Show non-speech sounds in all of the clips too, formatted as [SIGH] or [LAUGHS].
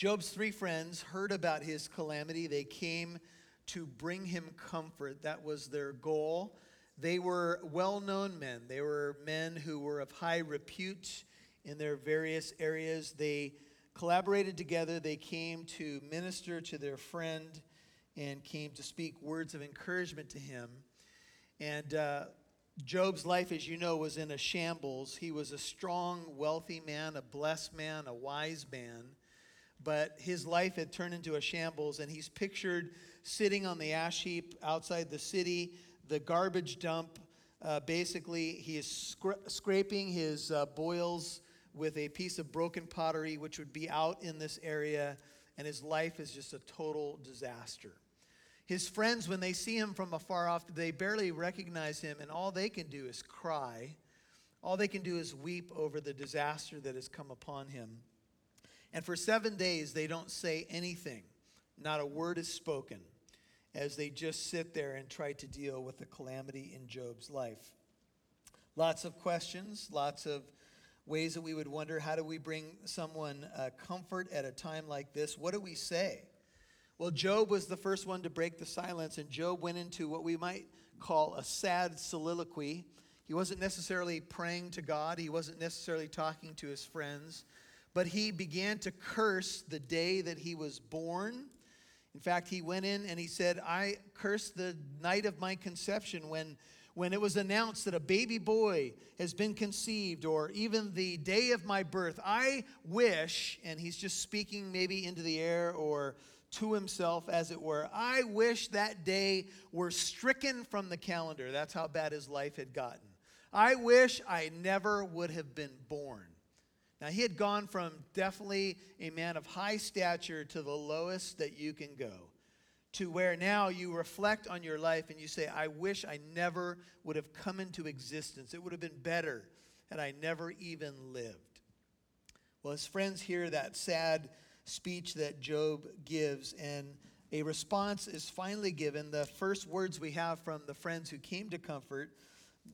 Job's three friends heard about his calamity. They came to bring him comfort. That was their goal. They were well known men, they were men who were of high repute in their various areas. They collaborated together. They came to minister to their friend and came to speak words of encouragement to him. And uh, Job's life, as you know, was in a shambles. He was a strong, wealthy man, a blessed man, a wise man. But his life had turned into a shambles, and he's pictured sitting on the ash heap outside the city, the garbage dump. Uh, basically, he is scra- scraping his uh, boils with a piece of broken pottery, which would be out in this area, and his life is just a total disaster. His friends, when they see him from afar off, they barely recognize him, and all they can do is cry. All they can do is weep over the disaster that has come upon him. And for seven days, they don't say anything. Not a word is spoken as they just sit there and try to deal with the calamity in Job's life. Lots of questions, lots of ways that we would wonder how do we bring someone uh, comfort at a time like this? What do we say? Well, Job was the first one to break the silence, and Job went into what we might call a sad soliloquy. He wasn't necessarily praying to God, he wasn't necessarily talking to his friends, but he began to curse the day that he was born. In fact, he went in and he said, I curse the night of my conception when when it was announced that a baby boy has been conceived, or even the day of my birth, I wish, and he's just speaking maybe into the air or to himself, as it were. I wish that day were stricken from the calendar. That's how bad his life had gotten. I wish I never would have been born. Now, he had gone from definitely a man of high stature to the lowest that you can go, to where now you reflect on your life and you say, I wish I never would have come into existence. It would have been better had I never even lived. Well, his friends hear that sad speech that Job gives, and a response is finally given. The first words we have from the friends who came to comfort,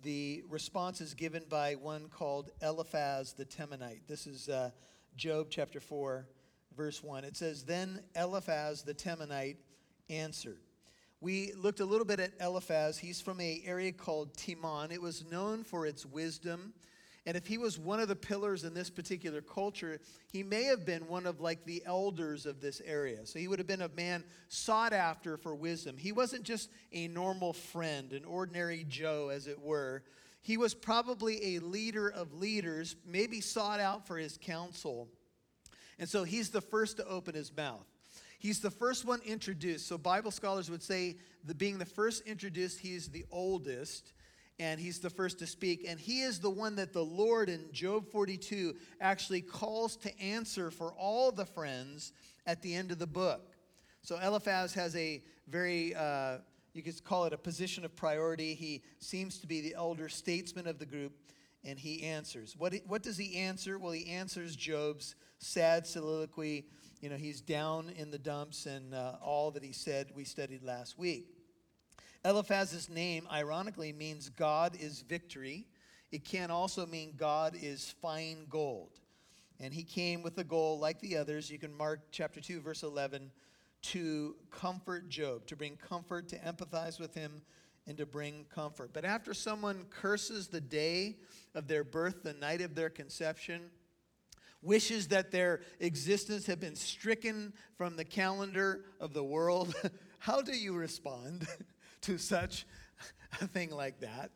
the response is given by one called Eliphaz the Temanite. This is uh, Job chapter 4, verse 1. It says, Then Eliphaz the Temanite answered. We looked a little bit at Eliphaz. He's from an area called Teman. It was known for its wisdom and if he was one of the pillars in this particular culture, he may have been one of like the elders of this area. So he would have been a man sought after for wisdom. He wasn't just a normal friend, an ordinary Joe, as it were. He was probably a leader of leaders, maybe sought out for his counsel. And so he's the first to open his mouth. He's the first one introduced. So Bible scholars would say the being the first introduced, he's the oldest and he's the first to speak. And he is the one that the Lord in Job 42 actually calls to answer for all the friends at the end of the book. So Eliphaz has a very, uh, you could call it a position of priority. He seems to be the elder statesman of the group, and he answers. What, what does he answer? Well, he answers Job's sad soliloquy. You know, he's down in the dumps, and uh, all that he said we studied last week. Eliphaz's name, ironically, means God is victory. It can also mean God is fine gold. And he came with a goal like the others. You can mark chapter 2, verse 11, to comfort Job, to bring comfort, to empathize with him, and to bring comfort. But after someone curses the day of their birth, the night of their conception, wishes that their existence had been stricken from the calendar of the world, [LAUGHS] how do you respond? [LAUGHS] to such a thing like that?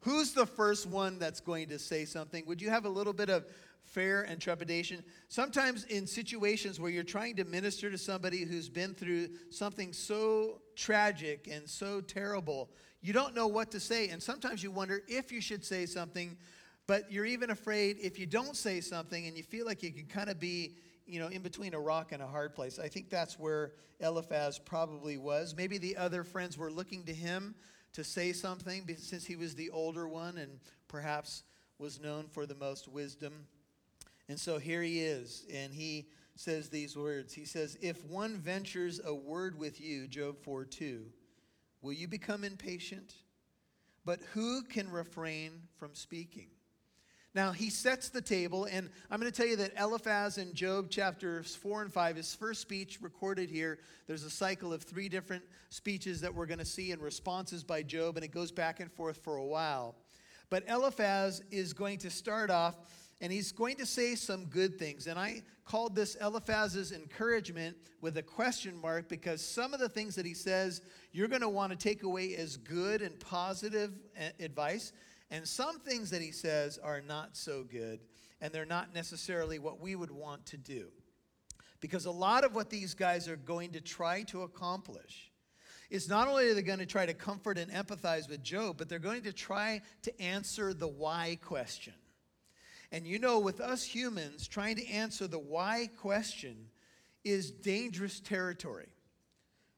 Who's the first one that's going to say something? Would you have a little bit of fear and trepidation? Sometimes in situations where you're trying to minister to somebody who's been through something so tragic and so terrible, you don't know what to say. And sometimes you wonder if you should say something, but you're even afraid if you don't say something and you feel like you can kind of be you know, in between a rock and a hard place. I think that's where Eliphaz probably was. Maybe the other friends were looking to him to say something since he was the older one and perhaps was known for the most wisdom. And so here he is, and he says these words. He says, If one ventures a word with you, Job 4 2, will you become impatient? But who can refrain from speaking? Now, he sets the table, and I'm going to tell you that Eliphaz in Job chapters 4 and 5, his first speech recorded here, there's a cycle of three different speeches that we're going to see and responses by Job, and it goes back and forth for a while. But Eliphaz is going to start off, and he's going to say some good things. And I called this Eliphaz's encouragement with a question mark because some of the things that he says you're going to want to take away as good and positive advice. And some things that he says are not so good, and they're not necessarily what we would want to do. Because a lot of what these guys are going to try to accomplish is not only are they going to try to comfort and empathize with Job, but they're going to try to answer the why question. And you know, with us humans, trying to answer the why question is dangerous territory.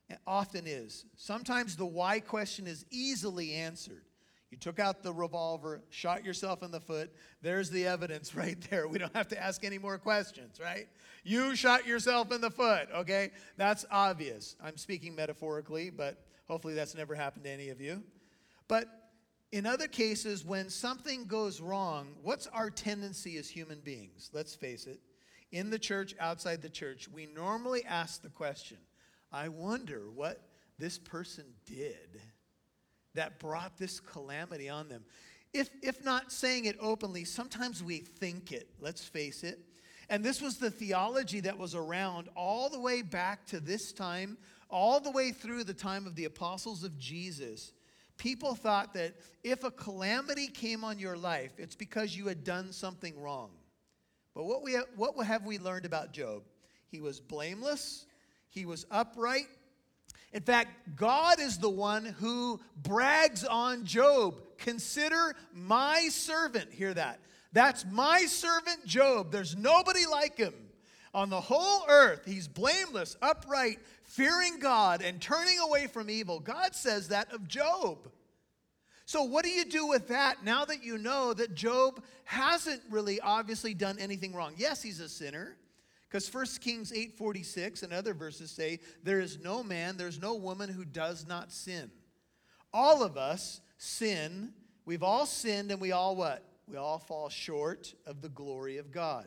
It often is. Sometimes the why question is easily answered. You took out the revolver, shot yourself in the foot. There's the evidence [LAUGHS] right there. We don't have to ask any more questions, right? You shot yourself in the foot, okay? That's obvious. I'm speaking metaphorically, but hopefully that's never happened to any of you. But in other cases, when something goes wrong, what's our tendency as human beings? Let's face it. In the church, outside the church, we normally ask the question I wonder what this person did that brought this calamity on them. If, if not saying it openly, sometimes we think it, let's face it. And this was the theology that was around all the way back to this time, all the way through the time of the apostles of Jesus. People thought that if a calamity came on your life, it's because you had done something wrong. But what, we what have we learned about Job? He was blameless, he was upright, in fact, God is the one who brags on Job. Consider my servant. Hear that. That's my servant Job. There's nobody like him. On the whole earth, he's blameless, upright, fearing God, and turning away from evil. God says that of Job. So, what do you do with that now that you know that Job hasn't really obviously done anything wrong? Yes, he's a sinner. Because 1 Kings 8:46 and other verses say, "There is no man, there's no woman who does not sin." All of us sin. We've all sinned and we all what? We all fall short of the glory of God.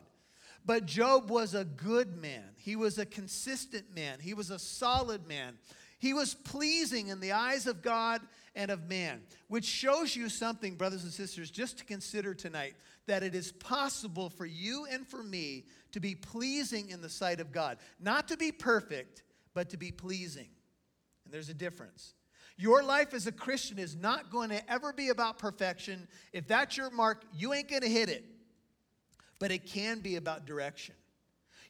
But Job was a good man. He was a consistent man. He was a solid man. He was pleasing in the eyes of God and of man, which shows you something, brothers and sisters, just to consider tonight that it is possible for you and for me to be pleasing in the sight of God. Not to be perfect, but to be pleasing. And there's a difference. Your life as a Christian is not going to ever be about perfection. If that's your mark, you ain't going to hit it. But it can be about direction.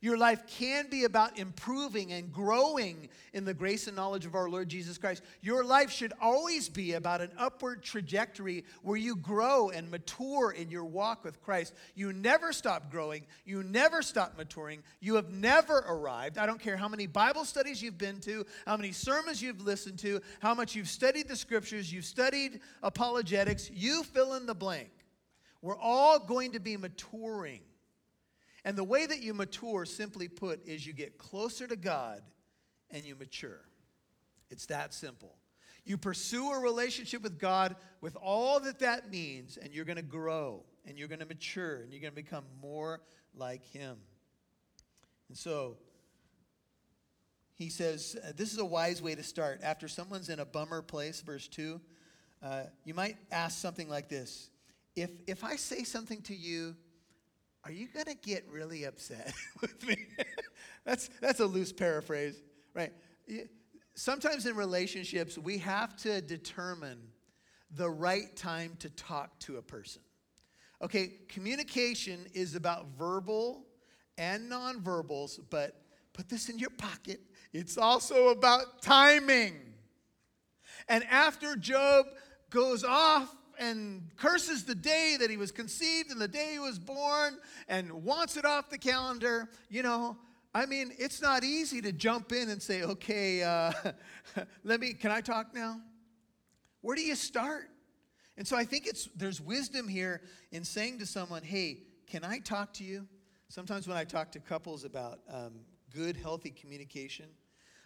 Your life can be about improving and growing in the grace and knowledge of our Lord Jesus Christ. Your life should always be about an upward trajectory where you grow and mature in your walk with Christ. You never stop growing, you never stop maturing, you have never arrived. I don't care how many Bible studies you've been to, how many sermons you've listened to, how much you've studied the scriptures, you've studied apologetics, you fill in the blank. We're all going to be maturing. And the way that you mature, simply put, is you get closer to God and you mature. It's that simple. You pursue a relationship with God with all that that means, and you're going to grow and you're going to mature and you're going to become more like Him. And so, he says, uh, This is a wise way to start. After someone's in a bummer place, verse 2, uh, you might ask something like this if, if I say something to you are you going to get really upset [LAUGHS] with me? [LAUGHS] that's, that's a loose paraphrase, right? Sometimes in relationships, we have to determine the right time to talk to a person. Okay, communication is about verbal and nonverbals, but put this in your pocket. It's also about timing. And after Job goes off and curses the day that he was conceived and the day he was born and wants it off the calendar, you know, I mean, it's not easy to jump in and say, okay, uh, [LAUGHS] let me, can I talk now? Where do you start? And so I think it's, there's wisdom here in saying to someone, hey, can I talk to you? Sometimes when I talk to couples about um, good, healthy communication,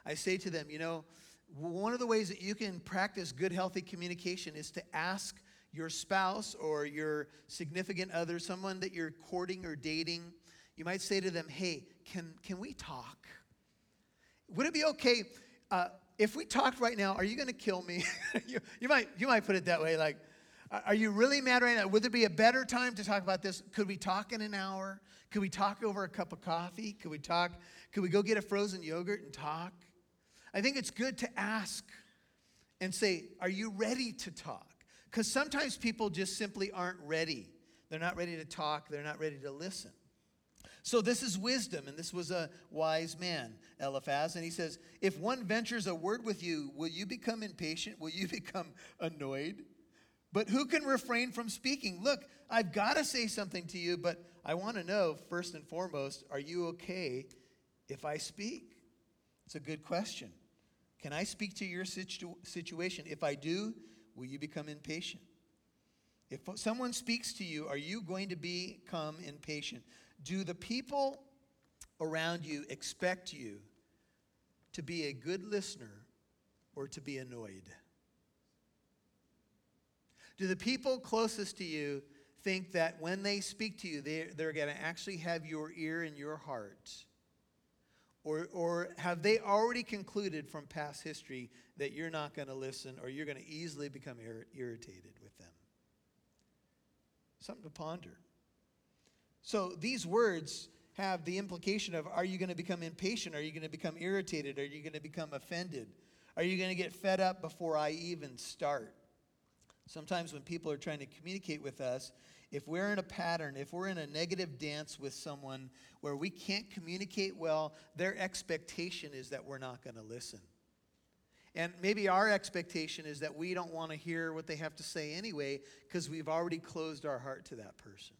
I say to them, you know, one of the ways that you can practice good, healthy communication is to ask your spouse or your significant other, someone that you're courting or dating, you might say to them, Hey, can, can we talk? Would it be okay uh, if we talked right now? Are you going to kill me? [LAUGHS] you, you, might, you might put it that way. Like, are you really mad right now? Would there be a better time to talk about this? Could we talk in an hour? Could we talk over a cup of coffee? Could we talk? Could we go get a frozen yogurt and talk? I think it's good to ask and say, Are you ready to talk? Because sometimes people just simply aren't ready. They're not ready to talk, they're not ready to listen. So, this is wisdom, and this was a wise man, Eliphaz. And he says, If one ventures a word with you, will you become impatient? Will you [LAUGHS] become annoyed? But who can refrain from speaking? Look, I've got to say something to you, but I want to know, first and foremost, are you okay if I speak? It's a good question. Can I speak to your situ- situation? If I do, will you become impatient? If someone speaks to you, are you going to become impatient? Do the people around you expect you to be a good listener or to be annoyed? Do the people closest to you think that when they speak to you, they're, they're going to actually have your ear and your heart? Or, or have they already concluded from past history that you're not going to listen or you're going to easily become ir- irritated with them? Something to ponder. So these words have the implication of are you going to become impatient? Are you going to become irritated? Are you going to become offended? Are you going to get fed up before I even start? Sometimes when people are trying to communicate with us, if we're in a pattern, if we're in a negative dance with someone where we can't communicate well, their expectation is that we're not going to listen. And maybe our expectation is that we don't want to hear what they have to say anyway because we've already closed our heart to that person.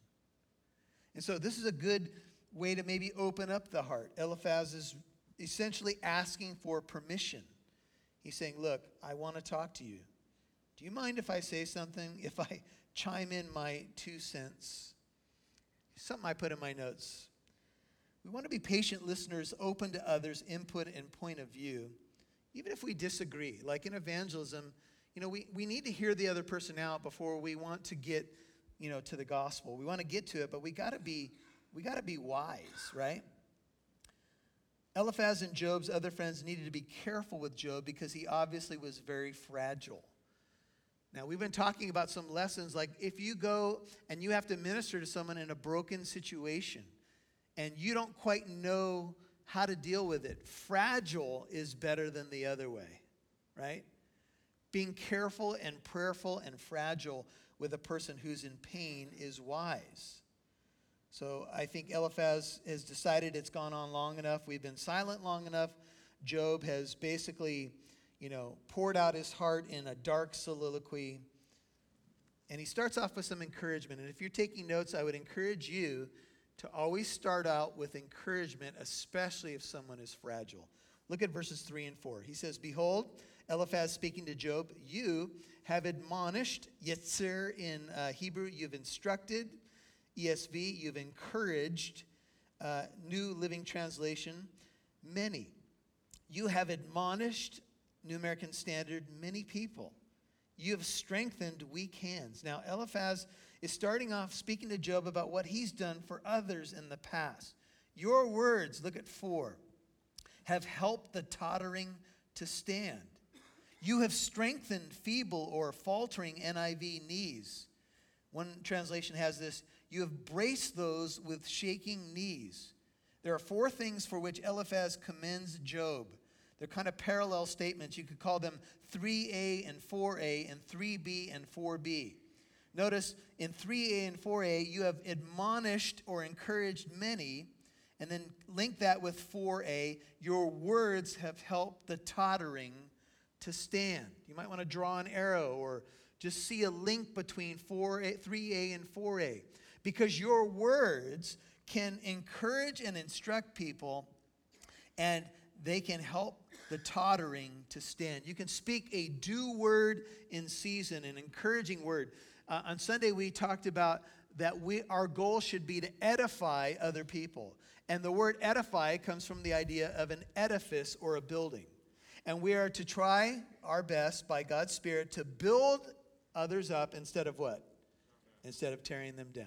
And so this is a good way to maybe open up the heart. Eliphaz is essentially asking for permission. He's saying, Look, I want to talk to you. Do you mind if I say something? If I chime in my two cents. Something I put in my notes. We want to be patient listeners, open to others' input and point of view, even if we disagree. Like in evangelism, you know, we, we need to hear the other person out before we want to get, you know, to the gospel. We want to get to it, but we gotta be, we gotta be wise, right? Eliphaz and Job's other friends needed to be careful with Job because he obviously was very fragile. Now, we've been talking about some lessons like if you go and you have to minister to someone in a broken situation and you don't quite know how to deal with it, fragile is better than the other way, right? Being careful and prayerful and fragile with a person who's in pain is wise. So I think Eliphaz has decided it's gone on long enough. We've been silent long enough. Job has basically you know, poured out his heart in a dark soliloquy. And he starts off with some encouragement. And if you're taking notes, I would encourage you to always start out with encouragement, especially if someone is fragile. Look at verses 3 and 4. He says, Behold, Eliphaz speaking to Job, you have admonished, Yetzer in uh, Hebrew, you've instructed, ESV, you've encouraged, uh, New Living Translation, many. You have admonished New American Standard, many people. You have strengthened weak hands. Now, Eliphaz is starting off speaking to Job about what he's done for others in the past. Your words, look at four, have helped the tottering to stand. You have strengthened feeble or faltering NIV knees. One translation has this you have braced those with shaking knees. There are four things for which Eliphaz commends Job they're kind of parallel statements. You could call them 3a and 4a and 3b and 4b. Notice in 3a and 4a, you have admonished or encouraged many, and then link that with 4a. Your words have helped the tottering to stand. You might want to draw an arrow or just see a link between 4a, 3a and 4a because your words can encourage and instruct people and they can help the tottering to stand. You can speak a do word in season, an encouraging word. Uh, on Sunday, we talked about that we, our goal should be to edify other people. And the word edify comes from the idea of an edifice or a building. And we are to try our best by God's Spirit to build others up instead of what? Instead of tearing them down.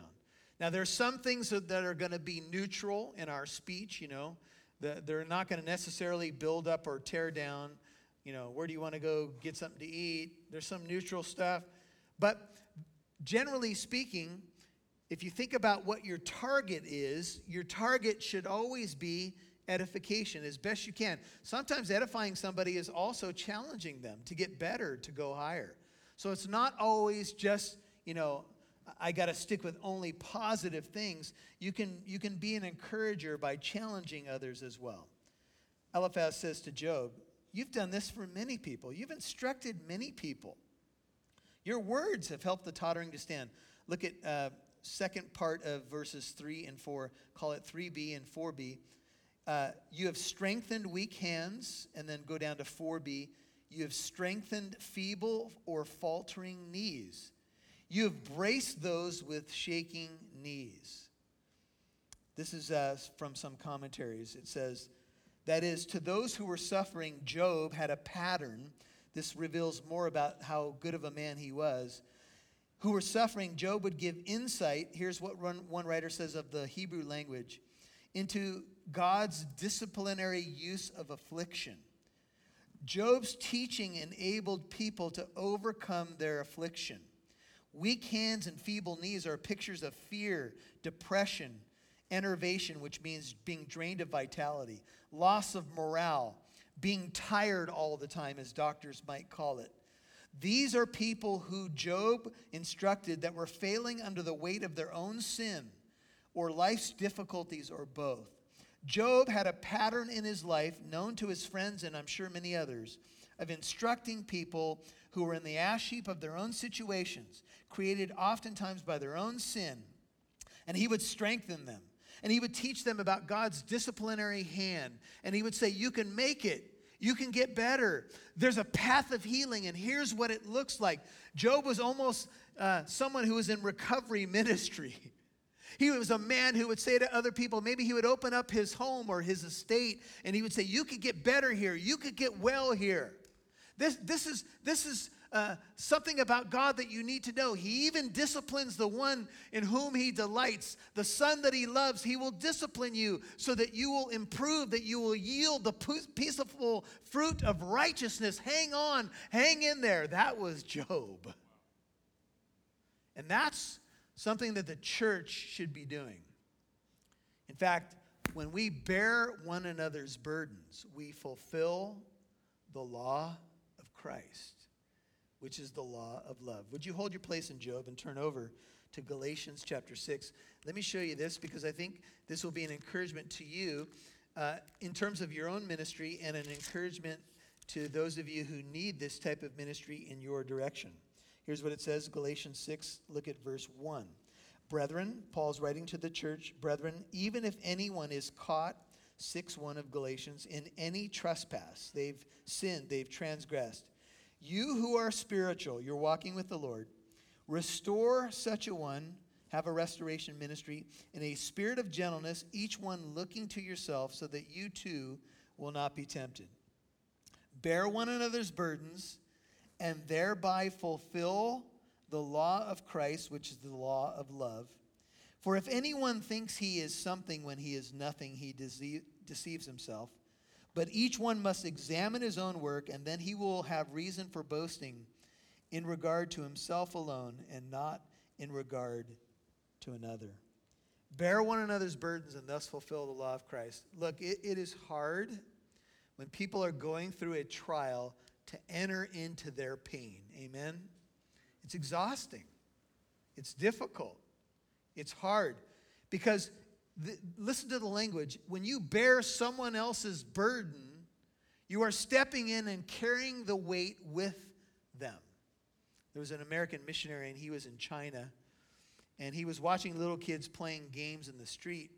Now, there are some things that are going to be neutral in our speech, you know. They're not going to necessarily build up or tear down. You know, where do you want to go get something to eat? There's some neutral stuff. But generally speaking, if you think about what your target is, your target should always be edification as best you can. Sometimes edifying somebody is also challenging them to get better, to go higher. So it's not always just, you know, I got to stick with only positive things. You can, you can be an encourager by challenging others as well. Eliphaz says to Job, You've done this for many people. You've instructed many people. Your words have helped the tottering to stand. Look at uh, second part of verses 3 and 4. Call it 3b and 4b. Uh, you have strengthened weak hands, and then go down to 4b. You have strengthened feeble or faltering knees. You have braced those with shaking knees. This is uh, from some commentaries. It says, that is, to those who were suffering, Job had a pattern. This reveals more about how good of a man he was. Who were suffering, Job would give insight. Here's what one writer says of the Hebrew language into God's disciplinary use of affliction. Job's teaching enabled people to overcome their affliction. Weak hands and feeble knees are pictures of fear, depression, enervation, which means being drained of vitality, loss of morale, being tired all the time, as doctors might call it. These are people who Job instructed that were failing under the weight of their own sin or life's difficulties or both. Job had a pattern in his life known to his friends and I'm sure many others of instructing people who were in the ash heap of their own situations, created oftentimes by their own sin, and he would strengthen them. And he would teach them about God's disciplinary hand. And he would say, You can make it. You can get better. There's a path of healing, and here's what it looks like. Job was almost uh, someone who was in recovery [LAUGHS] ministry. He was a man who would say to other people, maybe he would open up his home or his estate, and he would say, You could get better here. You could get well here. This, this is, this is uh, something about God that you need to know. He even disciplines the one in whom He delights. The son that He loves, He will discipline you so that you will improve, that you will yield the peaceful fruit of righteousness. Hang on, hang in there. That was Job. And that's something that the church should be doing. In fact, when we bear one another's burdens, we fulfill the law Christ, which is the law of love. Would you hold your place in Job and turn over to Galatians chapter 6? Let me show you this because I think this will be an encouragement to you uh, in terms of your own ministry and an encouragement to those of you who need this type of ministry in your direction. Here's what it says Galatians 6, look at verse 1. Brethren, Paul's writing to the church, brethren, even if anyone is caught 6 1 of Galatians, in any trespass. They've sinned, they've transgressed. You who are spiritual, you're walking with the Lord, restore such a one, have a restoration ministry in a spirit of gentleness, each one looking to yourself, so that you too will not be tempted. Bear one another's burdens, and thereby fulfill the law of Christ, which is the law of love. For if anyone thinks he is something when he is nothing, he deceives himself. But each one must examine his own work, and then he will have reason for boasting in regard to himself alone and not in regard to another. Bear one another's burdens and thus fulfill the law of Christ. Look, it, it is hard when people are going through a trial to enter into their pain. Amen? It's exhausting, it's difficult, it's hard because the, listen to the language. When you bear someone else's burden, you are stepping in and carrying the weight with them. There was an American missionary, and he was in China, and he was watching little kids playing games in the street.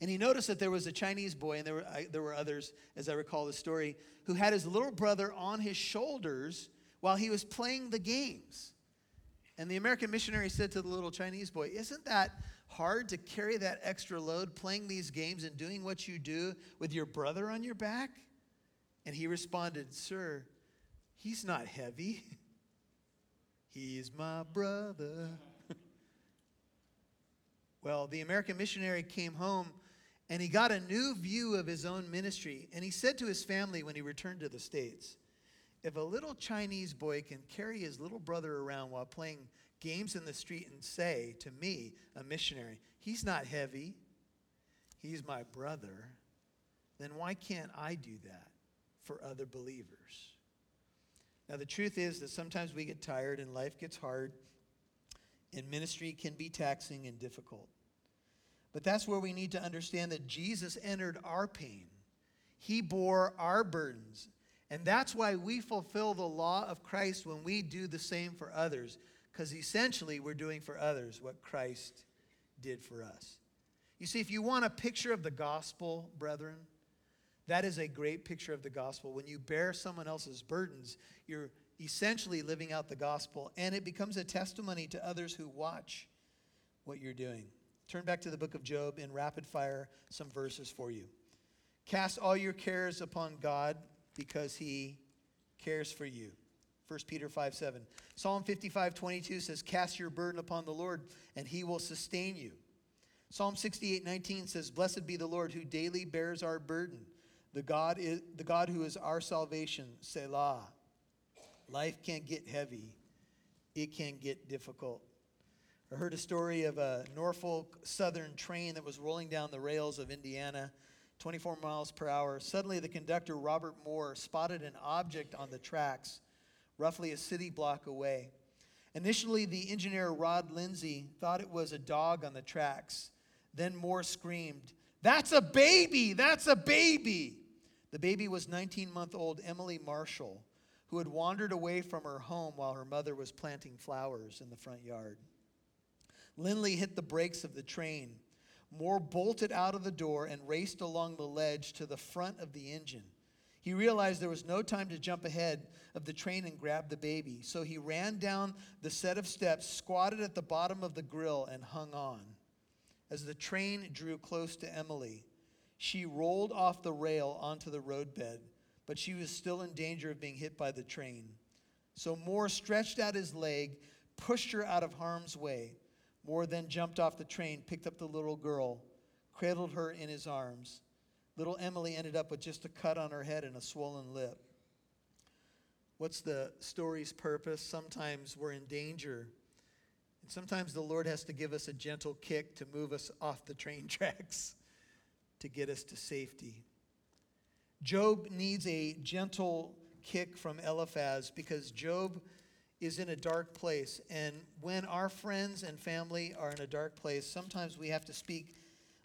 And he noticed that there was a Chinese boy, and there were, I, there were others, as I recall the story, who had his little brother on his shoulders while he was playing the games. And the American missionary said to the little Chinese boy, Isn't that hard to carry that extra load playing these games and doing what you do with your brother on your back? And he responded, Sir, he's not heavy. [LAUGHS] He's my brother. [LAUGHS] well, the American missionary came home and he got a new view of his own ministry. And he said to his family when he returned to the States, if a little Chinese boy can carry his little brother around while playing games in the street and say to me, a missionary, he's not heavy, he's my brother, then why can't I do that for other believers? Now, the truth is that sometimes we get tired and life gets hard, and ministry can be taxing and difficult. But that's where we need to understand that Jesus entered our pain, He bore our burdens. And that's why we fulfill the law of Christ when we do the same for others, because essentially we're doing for others what Christ did for us. You see, if you want a picture of the gospel, brethren, that is a great picture of the gospel. When you bear someone else's burdens, you're essentially living out the gospel, and it becomes a testimony to others who watch what you're doing. Turn back to the book of Job in rapid fire, some verses for you. Cast all your cares upon God because he cares for you. 1 Peter 5 7. Psalm 55 22 says, Cast your burden upon the Lord, and he will sustain you. Psalm 68 19 says, Blessed be the Lord who daily bears our burden, the God, is, the God who is our salvation, Selah. Life can't get heavy, it can get difficult. I heard a story of a Norfolk Southern train that was rolling down the rails of Indiana, 24 miles per hour. Suddenly, the conductor, Robert Moore, spotted an object on the tracks, roughly a city block away. Initially, the engineer, Rod Lindley, thought it was a dog on the tracks. Then Moore screamed, That's a baby! That's a baby! The baby was 19 month old Emily Marshall, who had wandered away from her home while her mother was planting flowers in the front yard. Lindley hit the brakes of the train. Moore bolted out of the door and raced along the ledge to the front of the engine. He realized there was no time to jump ahead of the train and grab the baby, so he ran down the set of steps, squatted at the bottom of the grill, and hung on. As the train drew close to Emily, she rolled off the rail onto the roadbed, but she was still in danger of being hit by the train. So Moore stretched out his leg, pushed her out of harm's way. Moore then jumped off the train, picked up the little girl, cradled her in his arms. Little Emily ended up with just a cut on her head and a swollen lip. What's the story's purpose? Sometimes we're in danger. And sometimes the Lord has to give us a gentle kick to move us off the train [LAUGHS] tracks to get us to safety. Job needs a gentle kick from Eliphaz because Job is in a dark place. And when our friends and family are in a dark place, sometimes we have to speak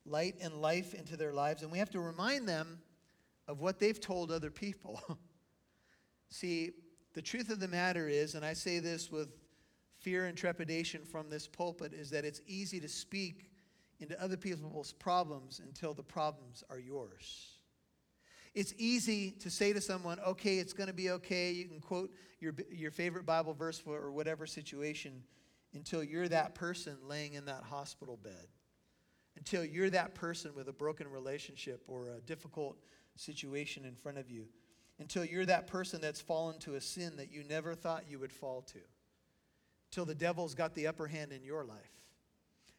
light and life into their lives, and we have to remind them of what they've told other people. [LAUGHS] See, the truth of the matter is, and I say this with fear and trepidation from this pulpit, is that it's easy to speak into other people's problems until the problems are yours. It's easy to say to someone, okay, it's going to be okay. You can quote your, your favorite Bible verse for or whatever situation until you're that person laying in that hospital bed, until you're that person with a broken relationship or a difficult situation in front of you, until you're that person that's fallen to a sin that you never thought you would fall to, till the devil's got the upper hand in your life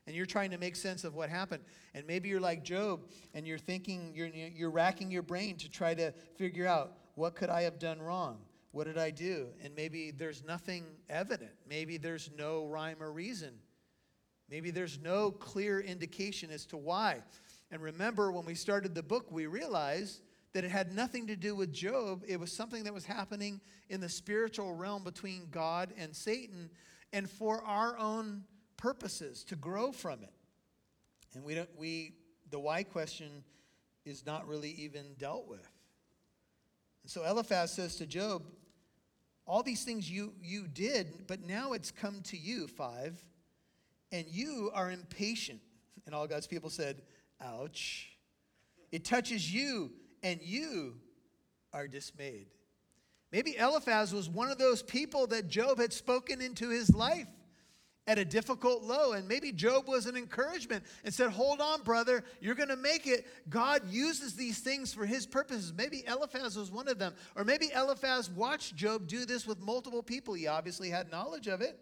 and you're trying to make sense of what happened. And maybe you're like Job and you're thinking, you're, you're racking your brain to try to figure out what could I have done wrong? What did I do? And maybe there's nothing evident. Maybe there's no rhyme or reason. Maybe there's no clear indication as to why. And remember, when we started the book, we realized that it had nothing to do with Job. It was something that was happening in the spiritual realm between God and Satan. And for our own purposes to grow from it. And we don't we the why question is not really even dealt with. And so Eliphaz says to Job, all these things you you did, but now it's come to you, five, and you are impatient. And all God's people said, Ouch. It touches you, and you are dismayed. Maybe Eliphaz was one of those people that Job had spoken into his life at a difficult low. And maybe Job was an encouragement and said, Hold on, brother, you're going to make it. God uses these things for his purposes. Maybe Eliphaz was one of them. Or maybe Eliphaz watched Job do this with multiple people. He obviously had knowledge of it.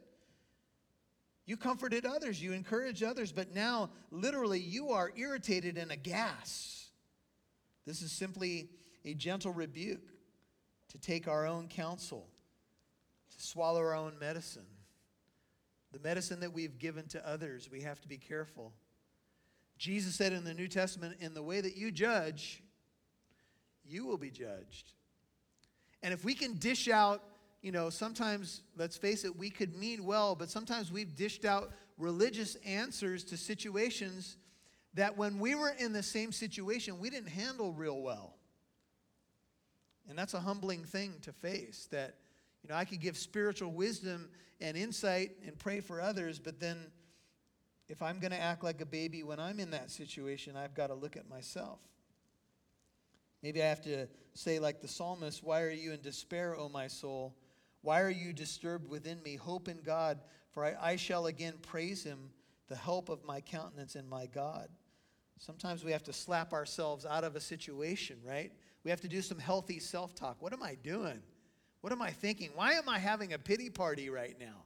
You comforted others, you encouraged others, but now literally you are irritated and aghast. This is simply a gentle rebuke to take our own counsel, to swallow our own medicine. The medicine that we've given to others, we have to be careful. Jesus said in the New Testament, in the way that you judge, you will be judged. And if we can dish out, you know, sometimes, let's face it, we could mean well, but sometimes we've dished out religious answers to situations that when we were in the same situation, we didn't handle real well. And that's a humbling thing to face that, you know, I could give spiritual wisdom and insight and pray for others, but then if I'm going to act like a baby when I'm in that situation, I've got to look at myself. Maybe I have to say, like the psalmist, Why are you in despair, O my soul? Why are you disturbed within me? Hope in God, for I, I shall again praise him, the help of my countenance and my God. Sometimes we have to slap ourselves out of a situation, right? We have to do some healthy self talk. What am I doing? What am I thinking? Why am I having a pity party right now?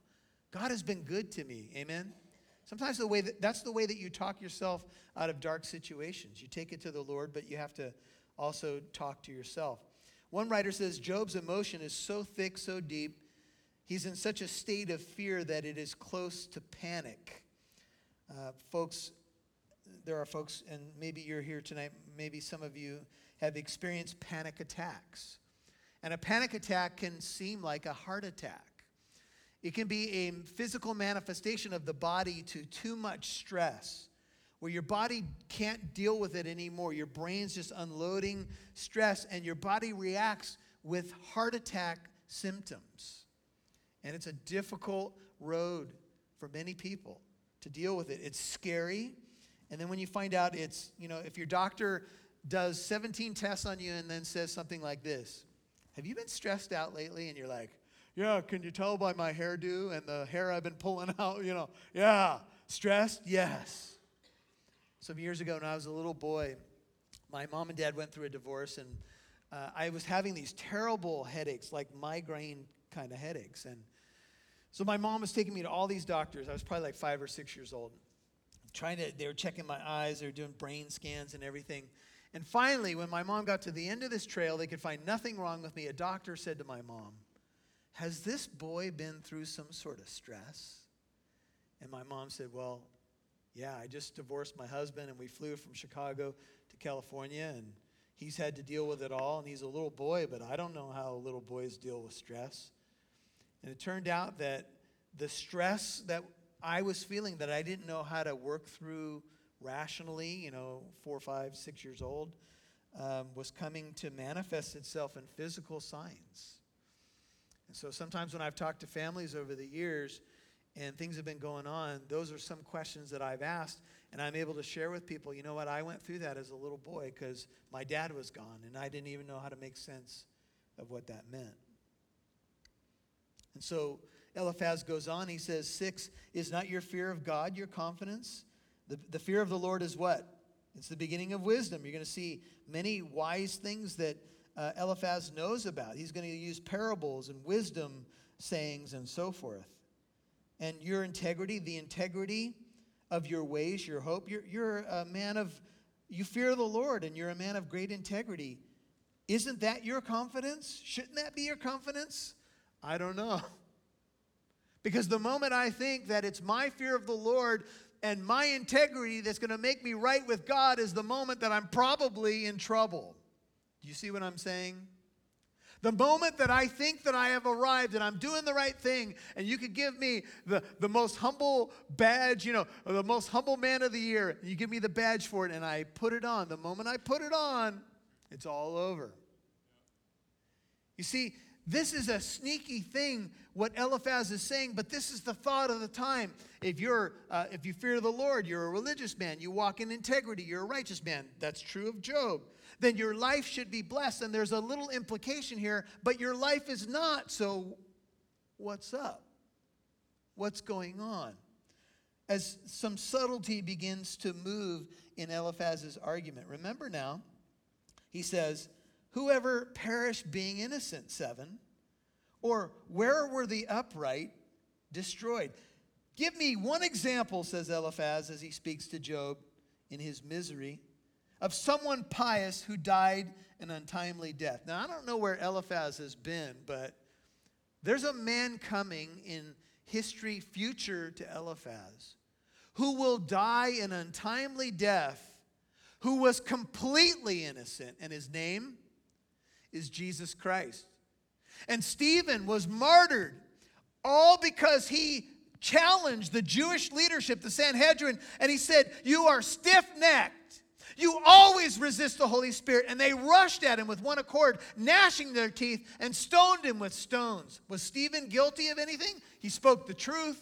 God has been good to me. Amen. Sometimes the way that, that's the way that you talk yourself out of dark situations. You take it to the Lord, but you have to also talk to yourself. One writer says Job's emotion is so thick, so deep, he's in such a state of fear that it is close to panic. Uh, folks, there are folks, and maybe you're here tonight, maybe some of you have experienced panic attacks. And a panic attack can seem like a heart attack. It can be a physical manifestation of the body to too much stress, where your body can't deal with it anymore. Your brain's just unloading stress, and your body reacts with heart attack symptoms. And it's a difficult road for many people to deal with it. It's scary. And then when you find out it's, you know, if your doctor does 17 tests on you and then says something like this Have you been stressed out lately? And you're like, Yeah, can you tell by my hairdo and the hair I've been pulling out? You know, yeah, stressed? Yes. Some years ago, when I was a little boy, my mom and dad went through a divorce, and uh, I was having these terrible headaches, like migraine kind of headaches. And so my mom was taking me to all these doctors. I was probably like five or six years old. Trying to, they were checking my eyes, they were doing brain scans and everything. And finally, when my mom got to the end of this trail, they could find nothing wrong with me. A doctor said to my mom, Has this boy been through some sort of stress? And my mom said, Well, yeah, I just divorced my husband and we flew from Chicago to California and he's had to deal with it all and he's a little boy, but I don't know how little boys deal with stress. And it turned out that the stress that I was feeling that I didn't know how to work through rationally, you know, four, five, six years old, um, was coming to manifest itself in physical signs. And so sometimes when I've talked to families over the years and things have been going on, those are some questions that I've asked, and I'm able to share with people, you know what, I went through that as a little boy because my dad was gone, and I didn't even know how to make sense of what that meant. And so Eliphaz goes on, he says, Six, is not your fear of God your confidence? The, the fear of the Lord is what? It's the beginning of wisdom. You're going to see many wise things that uh, Eliphaz knows about. He's going to use parables and wisdom sayings and so forth. And your integrity, the integrity of your ways, your hope, you're, you're a man of, you fear the Lord and you're a man of great integrity. Isn't that your confidence? Shouldn't that be your confidence? I don't know. [LAUGHS] Because the moment I think that it's my fear of the Lord and my integrity that's going to make me right with God is the moment that I'm probably in trouble. Do you see what I'm saying? The moment that I think that I have arrived and I'm doing the right thing, and you could give me the, the most humble badge, you know, the most humble man of the year, you give me the badge for it, and I put it on. The moment I put it on, it's all over. You see, this is a sneaky thing, what Eliphaz is saying, but this is the thought of the time. If you're, uh, if you fear the Lord, you're a religious man. You walk in integrity. You're a righteous man. That's true of Job. Then your life should be blessed. And there's a little implication here, but your life is not. So, what's up? What's going on? as some subtlety begins to move in Eliphaz's argument. Remember now, he says, Whoever perished being innocent, seven, or where were the upright destroyed? Give me one example, says Eliphaz as he speaks to Job in his misery, of someone pious who died an untimely death. Now, I don't know where Eliphaz has been, but there's a man coming in history future to Eliphaz who will die an untimely death, who was completely innocent, and his name is Jesus Christ. And Stephen was martyred all because he challenged the Jewish leadership, the Sanhedrin, and he said, You are stiff necked. You always resist the Holy Spirit. And they rushed at him with one accord, gnashing their teeth, and stoned him with stones. Was Stephen guilty of anything? He spoke the truth,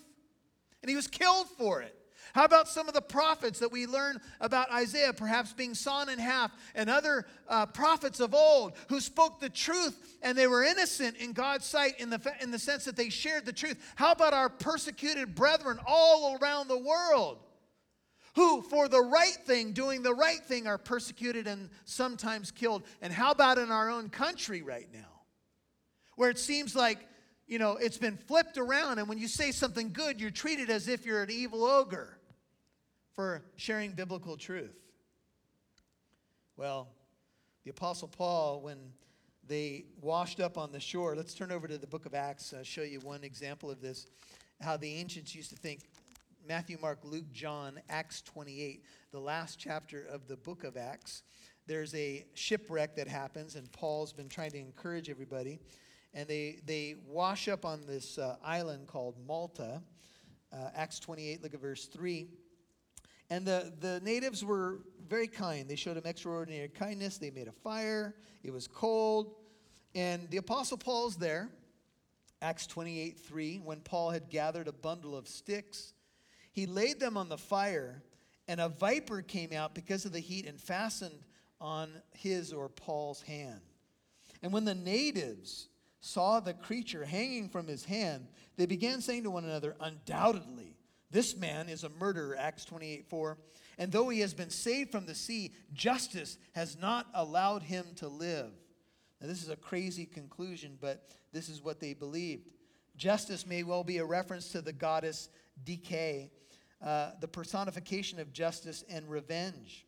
and he was killed for it. How about some of the prophets that we learn about Isaiah perhaps being sawn in half and other uh, prophets of old who spoke the truth and they were innocent in God's sight in the, in the sense that they shared the truth? How about our persecuted brethren all around the world who, for the right thing, doing the right thing, are persecuted and sometimes killed? And how about in our own country right now where it seems like you know, it's been flipped around, and when you say something good, you're treated as if you're an evil ogre for sharing biblical truth? Well, the Apostle Paul, when they washed up on the shore, let's turn over to the book of Acts, I'll show you one example of this, how the ancients used to think. Matthew, Mark, Luke, John, Acts 28, the last chapter of the book of Acts. There's a shipwreck that happens, and Paul's been trying to encourage everybody. And they, they wash up on this uh, island called Malta. Uh, Acts 28, look at verse 3. And the, the natives were very kind. They showed him extraordinary kindness. They made a fire. It was cold. And the Apostle Paul's there, Acts 28 3, when Paul had gathered a bundle of sticks. He laid them on the fire, and a viper came out because of the heat and fastened on his or Paul's hand. And when the natives saw the creature hanging from his hand, they began saying to one another, Undoubtedly, this man is a murderer, Acts 28 4. And though he has been saved from the sea, justice has not allowed him to live. Now, this is a crazy conclusion, but this is what they believed. Justice may well be a reference to the goddess Dike, uh, the personification of justice and revenge.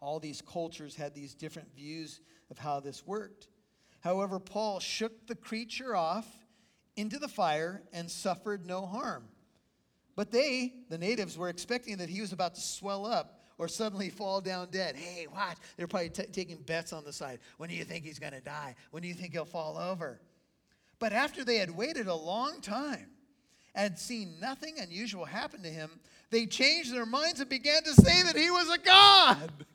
All these cultures had these different views of how this worked. However, Paul shook the creature off into the fire and suffered no harm. But they, the natives, were expecting that he was about to swell up or suddenly fall down dead. Hey, watch. They're probably t- taking bets on the side. When do you think he's going to die? When do you think he'll fall over? But after they had waited a long time and seen nothing unusual happen to him, they changed their minds and began to say that he was a god. [LAUGHS]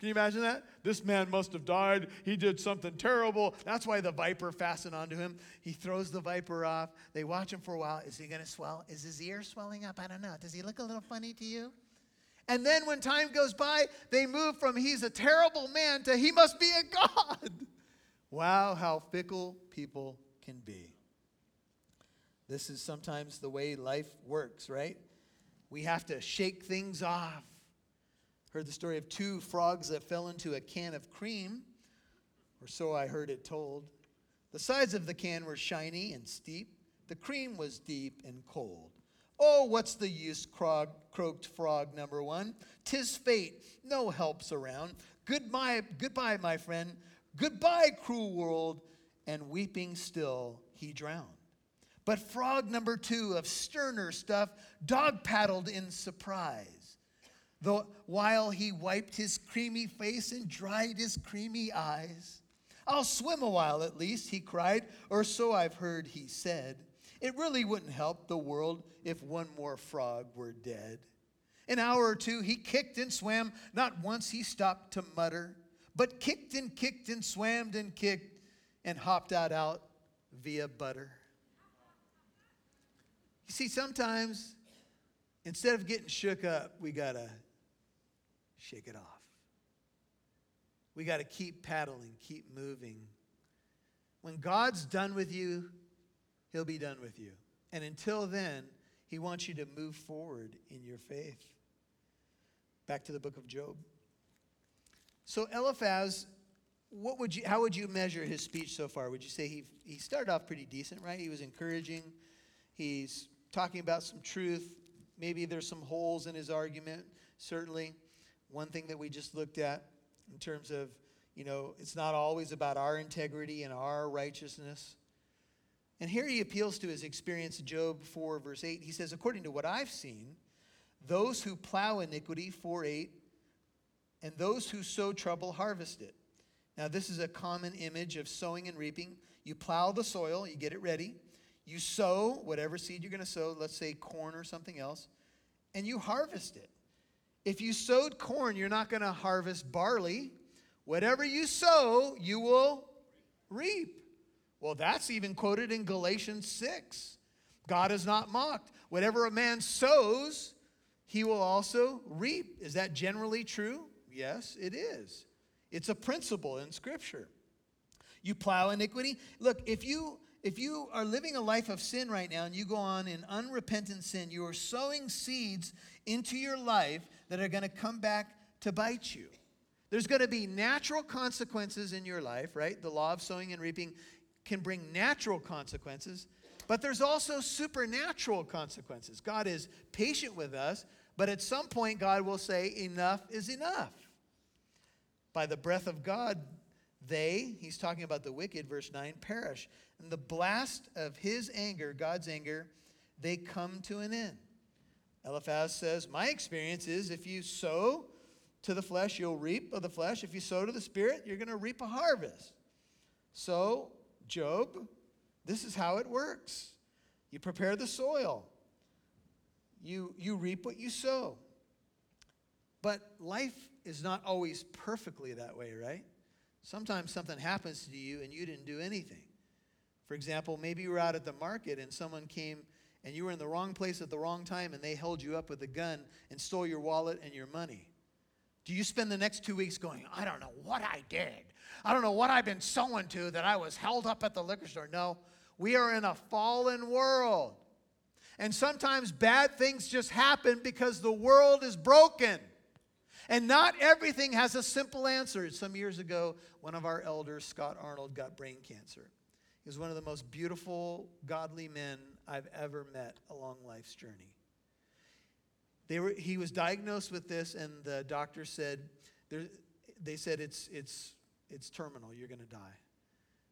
Can you imagine that? This man must have died. He did something terrible. That's why the viper fastened onto him. He throws the viper off. They watch him for a while. Is he going to swell? Is his ear swelling up? I don't know. Does he look a little funny to you? And then when time goes by, they move from he's a terrible man to he must be a God. [LAUGHS] Wow, how fickle people can be. This is sometimes the way life works, right? We have to shake things off. Heard the story of two frogs that fell into a can of cream, or so I heard it told. The sides of the can were shiny and steep, the cream was deep and cold. Oh, what's the use, croaked frog number one. Tis fate, no helps around. Goodbye, goodbye, my friend. Goodbye, cruel world. And weeping still, he drowned. But frog number two of sterner stuff dog paddled in surprise though, while he wiped his creamy face and dried his creamy eyes. I'll swim a while at least, he cried, or so I've heard he said. It really wouldn't help the world if one more frog were dead. An hour or two he kicked and swam, not once he stopped to mutter, but kicked and kicked and swam and kicked and hopped out out via butter. You see, sometimes instead of getting shook up, we gotta shake it off. We got to keep paddling, keep moving. When God's done with you, He'll be done with you. And until then, He wants you to move forward in your faith. Back to the book of Job. So Eliphaz, what would you, how would you measure his speech so far? Would you say he, he started off pretty decent, right? He was encouraging. He's talking about some truth. Maybe there's some holes in his argument, certainly. One thing that we just looked at in terms of, you know, it's not always about our integrity and our righteousness. And here he appeals to his experience, Job 4, verse 8. He says, According to what I've seen, those who plow iniquity, 4 8, and those who sow trouble harvest it. Now, this is a common image of sowing and reaping. You plow the soil, you get it ready. You sow whatever seed you're going to sow, let's say corn or something else, and you harvest it. If you sowed corn, you're not going to harvest barley. Whatever you sow, you will reap. Well, that's even quoted in Galatians 6. God is not mocked. Whatever a man sows, he will also reap. Is that generally true? Yes, it is. It's a principle in Scripture. You plow iniquity. Look, if you if you are living a life of sin right now and you go on in unrepentant sin, you are sowing seeds into your life that are going to come back to bite you. There's going to be natural consequences in your life, right? The law of sowing and reaping can bring natural consequences, but there's also supernatural consequences. God is patient with us, but at some point, God will say, Enough is enough. By the breath of God, they, he's talking about the wicked, verse 9, perish. And the blast of his anger, God's anger, they come to an end. Eliphaz says, My experience is if you sow to the flesh, you'll reap of the flesh. If you sow to the spirit, you're going to reap a harvest. So, Job, this is how it works you prepare the soil, you, you reap what you sow. But life is not always perfectly that way, right? Sometimes something happens to you and you didn't do anything. For example, maybe you were out at the market and someone came and you were in the wrong place at the wrong time and they held you up with a gun and stole your wallet and your money. Do you spend the next two weeks going, I don't know what I did? I don't know what I've been sowing to that I was held up at the liquor store. No, we are in a fallen world. And sometimes bad things just happen because the world is broken. And not everything has a simple answer. Some years ago, one of our elders, Scott Arnold, got brain cancer. He was one of the most beautiful, godly men I've ever met along life's journey. They were, he was diagnosed with this, and the doctor said, they said it's, it's, it's terminal, you're going to die.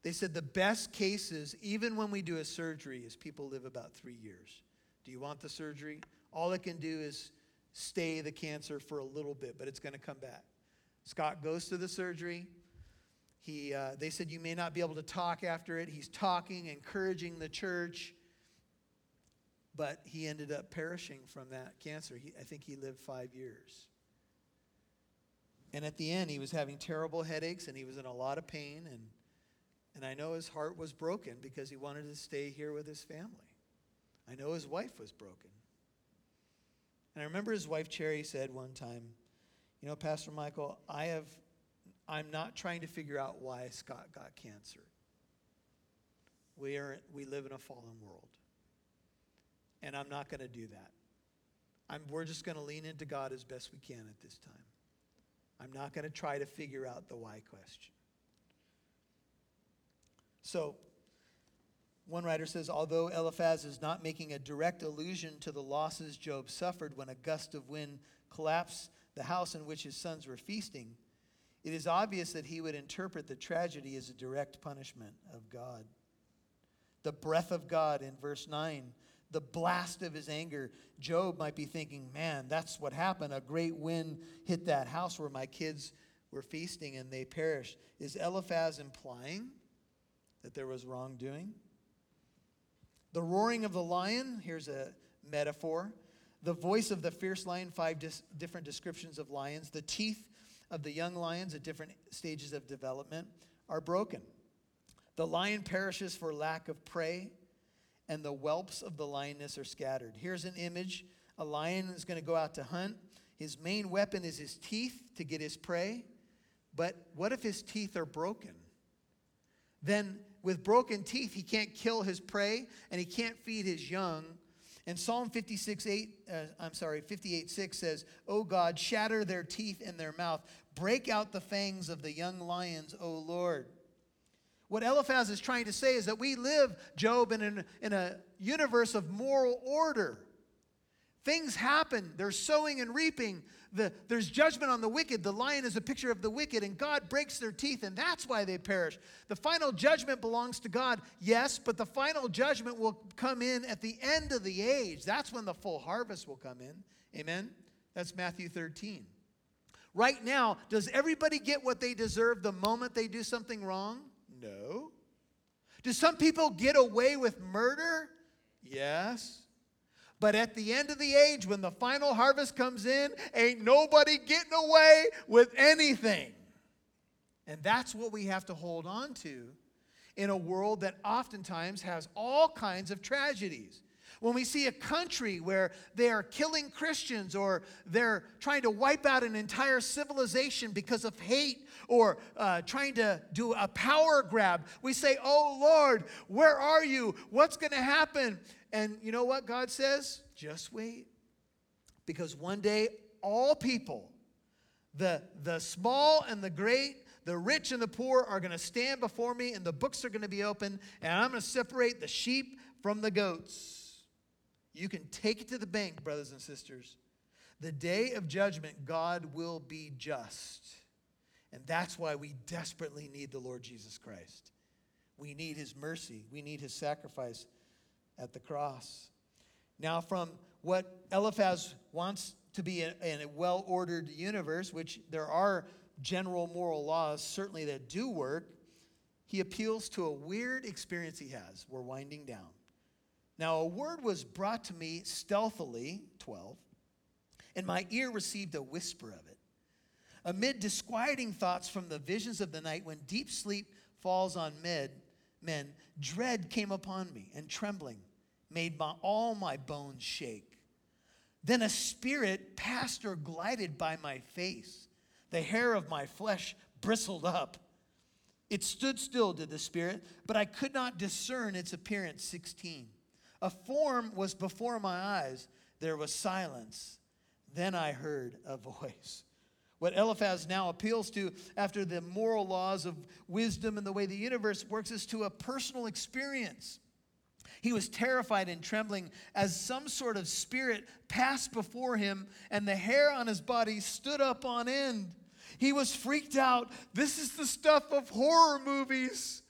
They said the best cases, even when we do a surgery, is people live about three years. Do you want the surgery? All it can do is stay the cancer for a little bit, but it's going to come back. Scott goes to the surgery. He, uh, they said, You may not be able to talk after it. He's talking, encouraging the church, but he ended up perishing from that cancer. He, I think he lived five years. And at the end, he was having terrible headaches and he was in a lot of pain. And, and I know his heart was broken because he wanted to stay here with his family. I know his wife was broken. And I remember his wife Cherry said one time, You know, Pastor Michael, I have, I'm not trying to figure out why Scott got cancer. We, are, we live in a fallen world. And I'm not going to do that. I'm, we're just going to lean into God as best we can at this time. I'm not going to try to figure out the why question. So, one writer says, although Eliphaz is not making a direct allusion to the losses Job suffered when a gust of wind collapsed the house in which his sons were feasting, it is obvious that he would interpret the tragedy as a direct punishment of God. The breath of God in verse 9, the blast of his anger, Job might be thinking, man, that's what happened. A great wind hit that house where my kids were feasting and they perished. Is Eliphaz implying that there was wrongdoing? The roaring of the lion, here's a metaphor. The voice of the fierce lion, five dis- different descriptions of lions. The teeth of the young lions at different stages of development are broken. The lion perishes for lack of prey, and the whelps of the lioness are scattered. Here's an image a lion is going to go out to hunt. His main weapon is his teeth to get his prey. But what if his teeth are broken? Then with broken teeth, he can't kill his prey and he can't feed his young. And Psalm 56, 8, uh, I'm sorry, 58, 6 says, O God, shatter their teeth in their mouth, break out the fangs of the young lions, O Lord. What Eliphaz is trying to say is that we live, Job, in, an, in a universe of moral order. Things happen, there's sowing and reaping. The, there's judgment on the wicked. The lion is a picture of the wicked, and God breaks their teeth, and that's why they perish. The final judgment belongs to God, yes, but the final judgment will come in at the end of the age. That's when the full harvest will come in. Amen? That's Matthew 13. Right now, does everybody get what they deserve the moment they do something wrong? No. Do some people get away with murder? Yes. But at the end of the age, when the final harvest comes in, ain't nobody getting away with anything. And that's what we have to hold on to in a world that oftentimes has all kinds of tragedies. When we see a country where they are killing Christians or they're trying to wipe out an entire civilization because of hate or uh, trying to do a power grab, we say, Oh Lord, where are you? What's going to happen? And you know what God says? Just wait. Because one day, all people, the, the small and the great, the rich and the poor, are going to stand before me, and the books are going to be open, and I'm going to separate the sheep from the goats. You can take it to the bank, brothers and sisters. The day of judgment, God will be just. And that's why we desperately need the Lord Jesus Christ. We need his mercy, we need his sacrifice at the cross. Now, from what Eliphaz wants to be in a well ordered universe, which there are general moral laws certainly that do work, he appeals to a weird experience he has. We're winding down. Now, a word was brought to me stealthily, 12, and my ear received a whisper of it. Amid disquieting thoughts from the visions of the night, when deep sleep falls on men, men dread came upon me, and trembling made my, all my bones shake. Then a spirit passed or glided by my face. The hair of my flesh bristled up. It stood still, did the spirit, but I could not discern its appearance. 16. A form was before my eyes. There was silence. Then I heard a voice. What Eliphaz now appeals to after the moral laws of wisdom and the way the universe works is to a personal experience. He was terrified and trembling as some sort of spirit passed before him, and the hair on his body stood up on end. He was freaked out. This is the stuff of horror movies.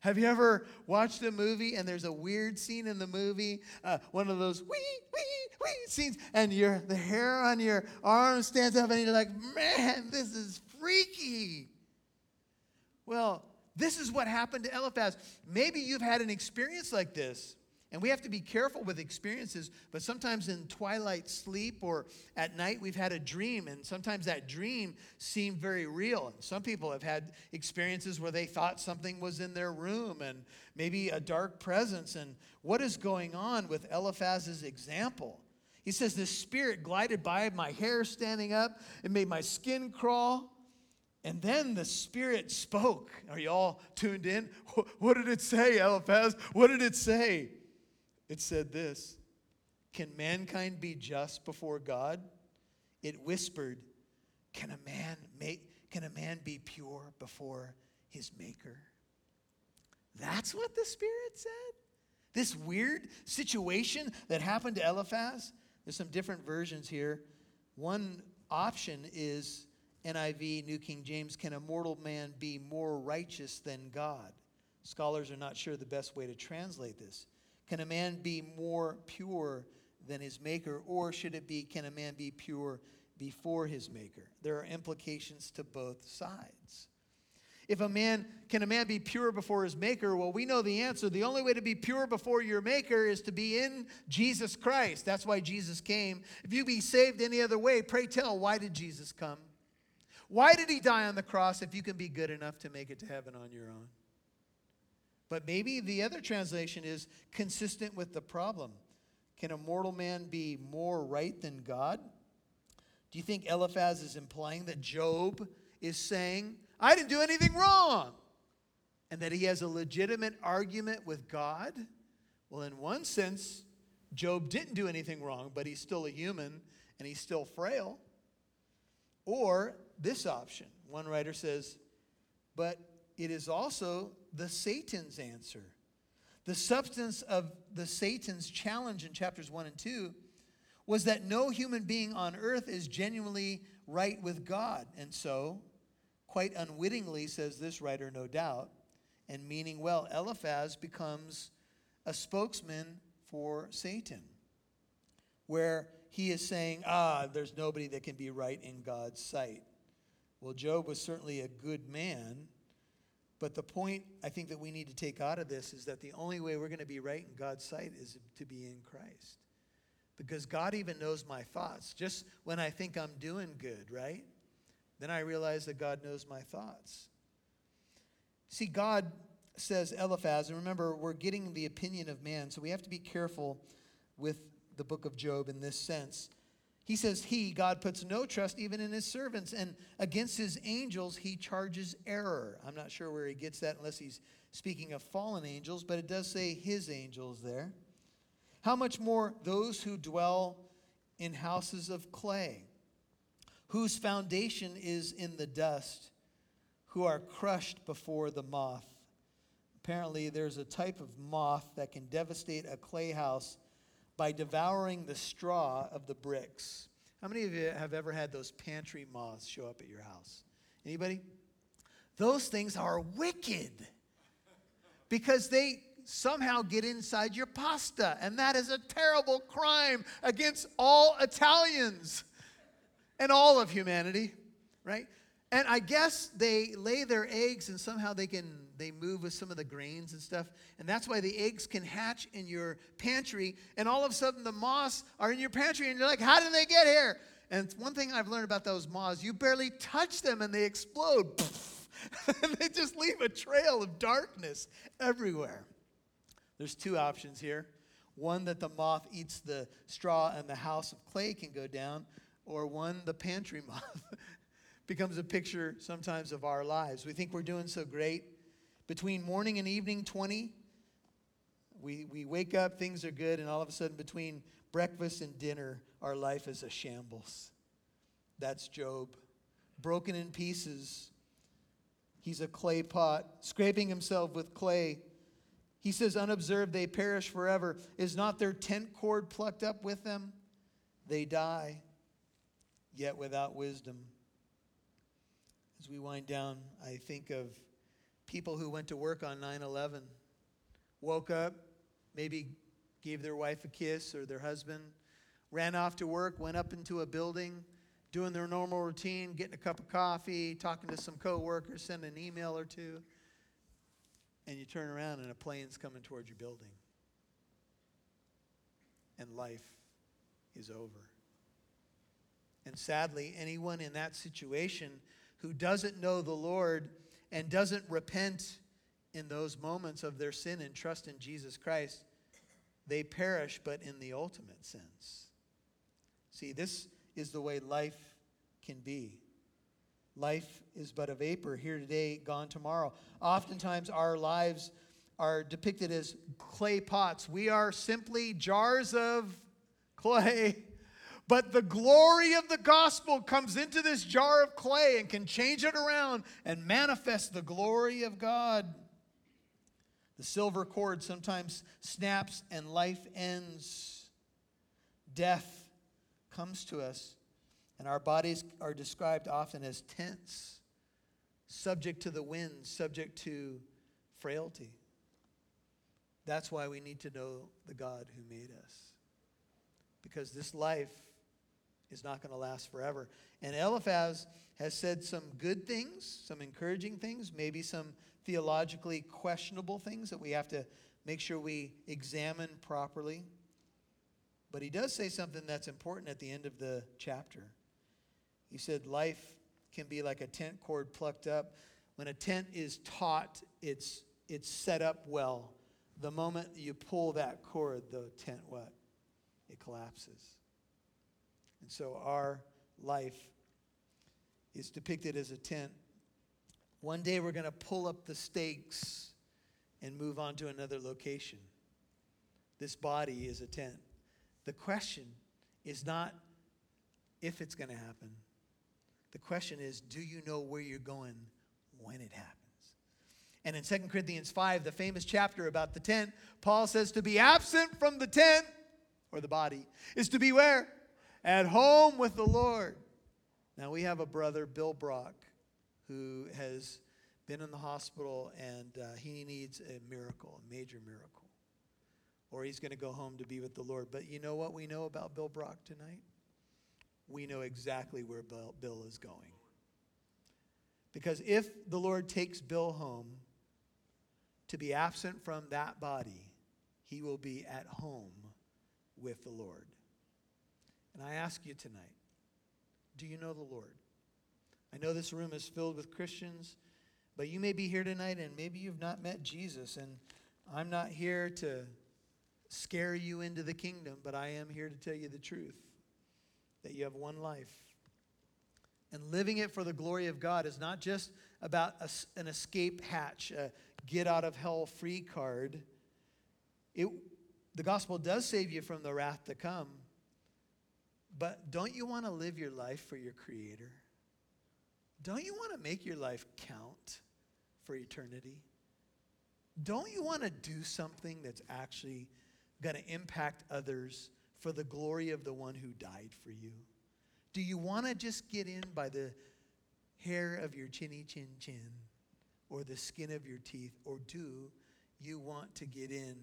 Have you ever watched a movie and there's a weird scene in the movie, uh, one of those wee wee wee scenes, and your the hair on your arm stands up, and you're like, man, this is freaky. Well, this is what happened to Eliphaz. Maybe you've had an experience like this. And we have to be careful with experiences, but sometimes in twilight sleep or at night we've had a dream, and sometimes that dream seemed very real. And some people have had experiences where they thought something was in their room and maybe a dark presence. And what is going on with Eliphaz's example? He says, This spirit glided by, my hair standing up, it made my skin crawl. And then the Spirit spoke. Are you all tuned in? What did it say, Eliphaz? What did it say? It said this Can mankind be just before God? It whispered, Can a man make can a man be pure before his maker? That's what the Spirit said. This weird situation that happened to Eliphaz. There's some different versions here. One option is NIV, New King James, can a mortal man be more righteous than God? Scholars are not sure the best way to translate this. Can a man be more pure than his maker? Or should it be, can a man be pure before his maker? There are implications to both sides. If a man, can a man be pure before his maker? Well, we know the answer. The only way to be pure before your maker is to be in Jesus Christ. That's why Jesus came. If you be saved any other way, pray tell, why did Jesus come? Why did he die on the cross if you can be good enough to make it to heaven on your own? But maybe the other translation is consistent with the problem. Can a mortal man be more right than God? Do you think Eliphaz is implying that Job is saying, I didn't do anything wrong? And that he has a legitimate argument with God? Well, in one sense, Job didn't do anything wrong, but he's still a human and he's still frail. Or this option. One writer says, but it is also the Satan's answer. The substance of the Satan's challenge in chapters 1 and 2 was that no human being on earth is genuinely right with God. And so, quite unwittingly, says this writer, no doubt, and meaning well, Eliphaz becomes a spokesman for Satan, where he is saying, ah, there's nobody that can be right in God's sight. Well, Job was certainly a good man, but the point I think that we need to take out of this is that the only way we're going to be right in God's sight is to be in Christ. Because God even knows my thoughts. Just when I think I'm doing good, right? Then I realize that God knows my thoughts. See, God says Eliphaz, and remember, we're getting the opinion of man, so we have to be careful with the book of Job in this sense. He says, He, God, puts no trust even in his servants, and against his angels he charges error. I'm not sure where he gets that unless he's speaking of fallen angels, but it does say his angels there. How much more those who dwell in houses of clay, whose foundation is in the dust, who are crushed before the moth. Apparently, there's a type of moth that can devastate a clay house by devouring the straw of the bricks. How many of you have ever had those pantry moths show up at your house? Anybody? Those things are wicked because they somehow get inside your pasta, and that is a terrible crime against all Italians and all of humanity, right? And I guess they lay their eggs and somehow they can they move with some of the grains and stuff. And that's why the eggs can hatch in your pantry. And all of a sudden the moths are in your pantry and you're like, how did they get here? And one thing I've learned about those moths, you barely touch them and they explode. and [LAUGHS] they just leave a trail of darkness everywhere. There's two options here. One that the moth eats the straw and the house of clay can go down, or one, the pantry [LAUGHS] moth becomes a picture sometimes of our lives. We think we're doing so great. Between morning and evening, 20, we, we wake up, things are good, and all of a sudden, between breakfast and dinner, our life is a shambles. That's Job. Broken in pieces. He's a clay pot, scraping himself with clay. He says, Unobserved, they perish forever. Is not their tent cord plucked up with them? They die, yet without wisdom. As we wind down, I think of people who went to work on 9 11, woke up, maybe gave their wife a kiss or their husband, ran off to work, went up into a building, doing their normal routine, getting a cup of coffee, talking to some coworkers, sending an email or two, and you turn around and a plane's coming towards your building. And life is over. And sadly, anyone in that situation who doesn't know the Lord and doesn't repent in those moments of their sin and trust in Jesus Christ, they perish, but in the ultimate sense. See, this is the way life can be. Life is but a vapor, here today, gone tomorrow. Oftentimes, our lives are depicted as clay pots. We are simply jars of clay [LAUGHS] but the glory of the gospel comes into this jar of clay and can change it around and manifest the glory of God. The silver cord sometimes snaps and life ends. Death comes to us, and our bodies are described often as tents, subject to the wind, subject to frailty. That's why we need to know the God who made us. Because this life is not going to last forever. And Eliphaz has said some good things, some encouraging things, maybe some theologically questionable things that we have to make sure we examine properly. But he does say something that's important at the end of the chapter. He said, Life can be like a tent cord plucked up. When a tent is taut, it's, it's set up well. The moment you pull that cord, the tent what? It collapses. And so our life is depicted as a tent. One day we're going to pull up the stakes and move on to another location. This body is a tent. The question is not if it's going to happen. The question is, do you know where you're going when it happens? And in 2 Corinthians 5, the famous chapter about the tent, Paul says to be absent from the tent or the body is to be where? At home with the Lord. Now we have a brother, Bill Brock, who has been in the hospital and uh, he needs a miracle, a major miracle. Or he's going to go home to be with the Lord. But you know what we know about Bill Brock tonight? We know exactly where Bill, Bill is going. Because if the Lord takes Bill home to be absent from that body, he will be at home with the Lord. And I ask you tonight do you know the Lord? I know this room is filled with Christians, but you may be here tonight and maybe you've not met Jesus. And I'm not here to scare you into the kingdom, but I am here to tell you the truth that you have one life. And living it for the glory of God is not just about a, an escape hatch, a get out of hell free card. It, the gospel does save you from the wrath to come, but don't you want to live your life for your Creator? Don't you want to make your life count for eternity? Don't you want to do something that's actually going to impact others for the glory of the one who died for you? Do you want to just get in by the hair of your chinny chin chin or the skin of your teeth? Or do you want to get in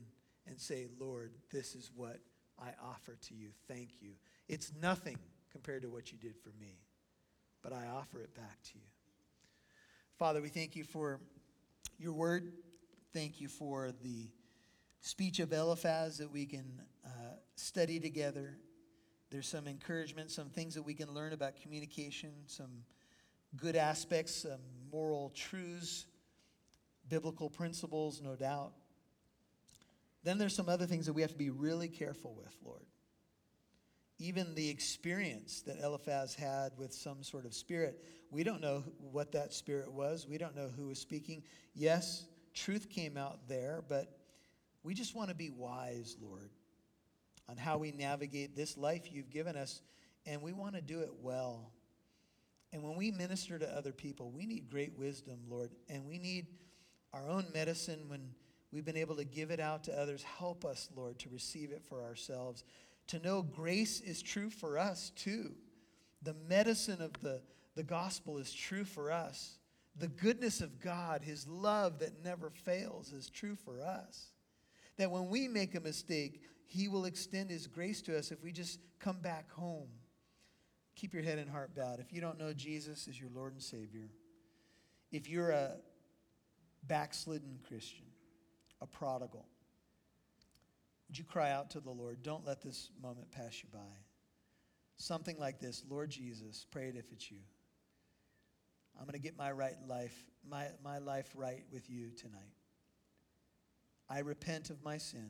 and say, Lord, this is what I offer to you? Thank you. It's nothing compared to what you did for me, but I offer it back to you. Father, we thank you for your word. Thank you for the speech of Eliphaz that we can uh, study together. There's some encouragement, some things that we can learn about communication, some good aspects, some moral truths, biblical principles, no doubt. Then there's some other things that we have to be really careful with, Lord. Even the experience that Eliphaz had with some sort of spirit, we don't know what that spirit was. We don't know who was speaking. Yes, truth came out there, but we just want to be wise, Lord, on how we navigate this life you've given us, and we want to do it well. And when we minister to other people, we need great wisdom, Lord, and we need our own medicine when we've been able to give it out to others. Help us, Lord, to receive it for ourselves, to know grace is true for us too. The medicine of the, the gospel is true for us. The goodness of God, His love that never fails, is true for us. That when we make a mistake, He will extend His grace to us if we just come back home. Keep your head and heart bowed. If you don't know Jesus as your Lord and Savior, if you're a backslidden Christian, a prodigal, would you cry out to the Lord? Don't let this moment pass you by. Something like this Lord Jesus, pray it if it's you. I'm going to get my right life, my, my life right with you tonight. I repent of my sin,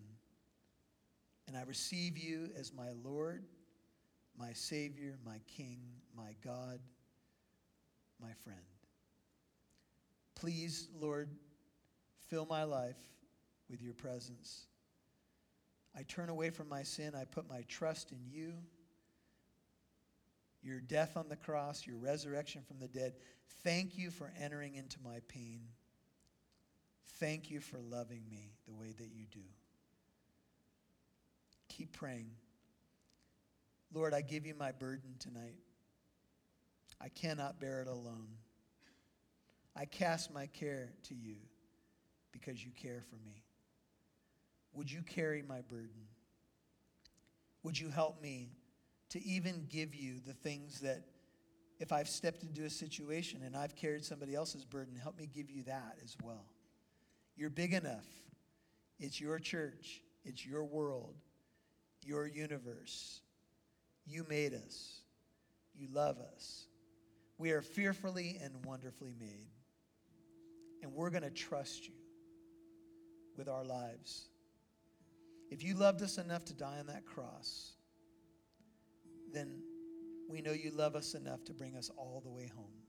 and I receive you as my Lord, my Savior, my King, my God, my friend. Please, Lord, fill my life with your presence. I turn away from my sin. I put my trust in you. Your death on the cross, your resurrection from the dead. Thank you for entering into my pain. Thank you for loving me the way that you do. Keep praying. Lord, I give you my burden tonight. I cannot bear it alone. I cast my care to you because you care for me. Would you carry my burden? Would you help me to even give you the things that, if I've stepped into a situation and I've carried somebody else's burden, help me give you that as well? You're big enough. It's your church, it's your world, your universe. You made us, you love us. We are fearfully and wonderfully made. And we're going to trust you with our lives. If you loved us enough to die on that cross, then we know you love us enough to bring us all the way home.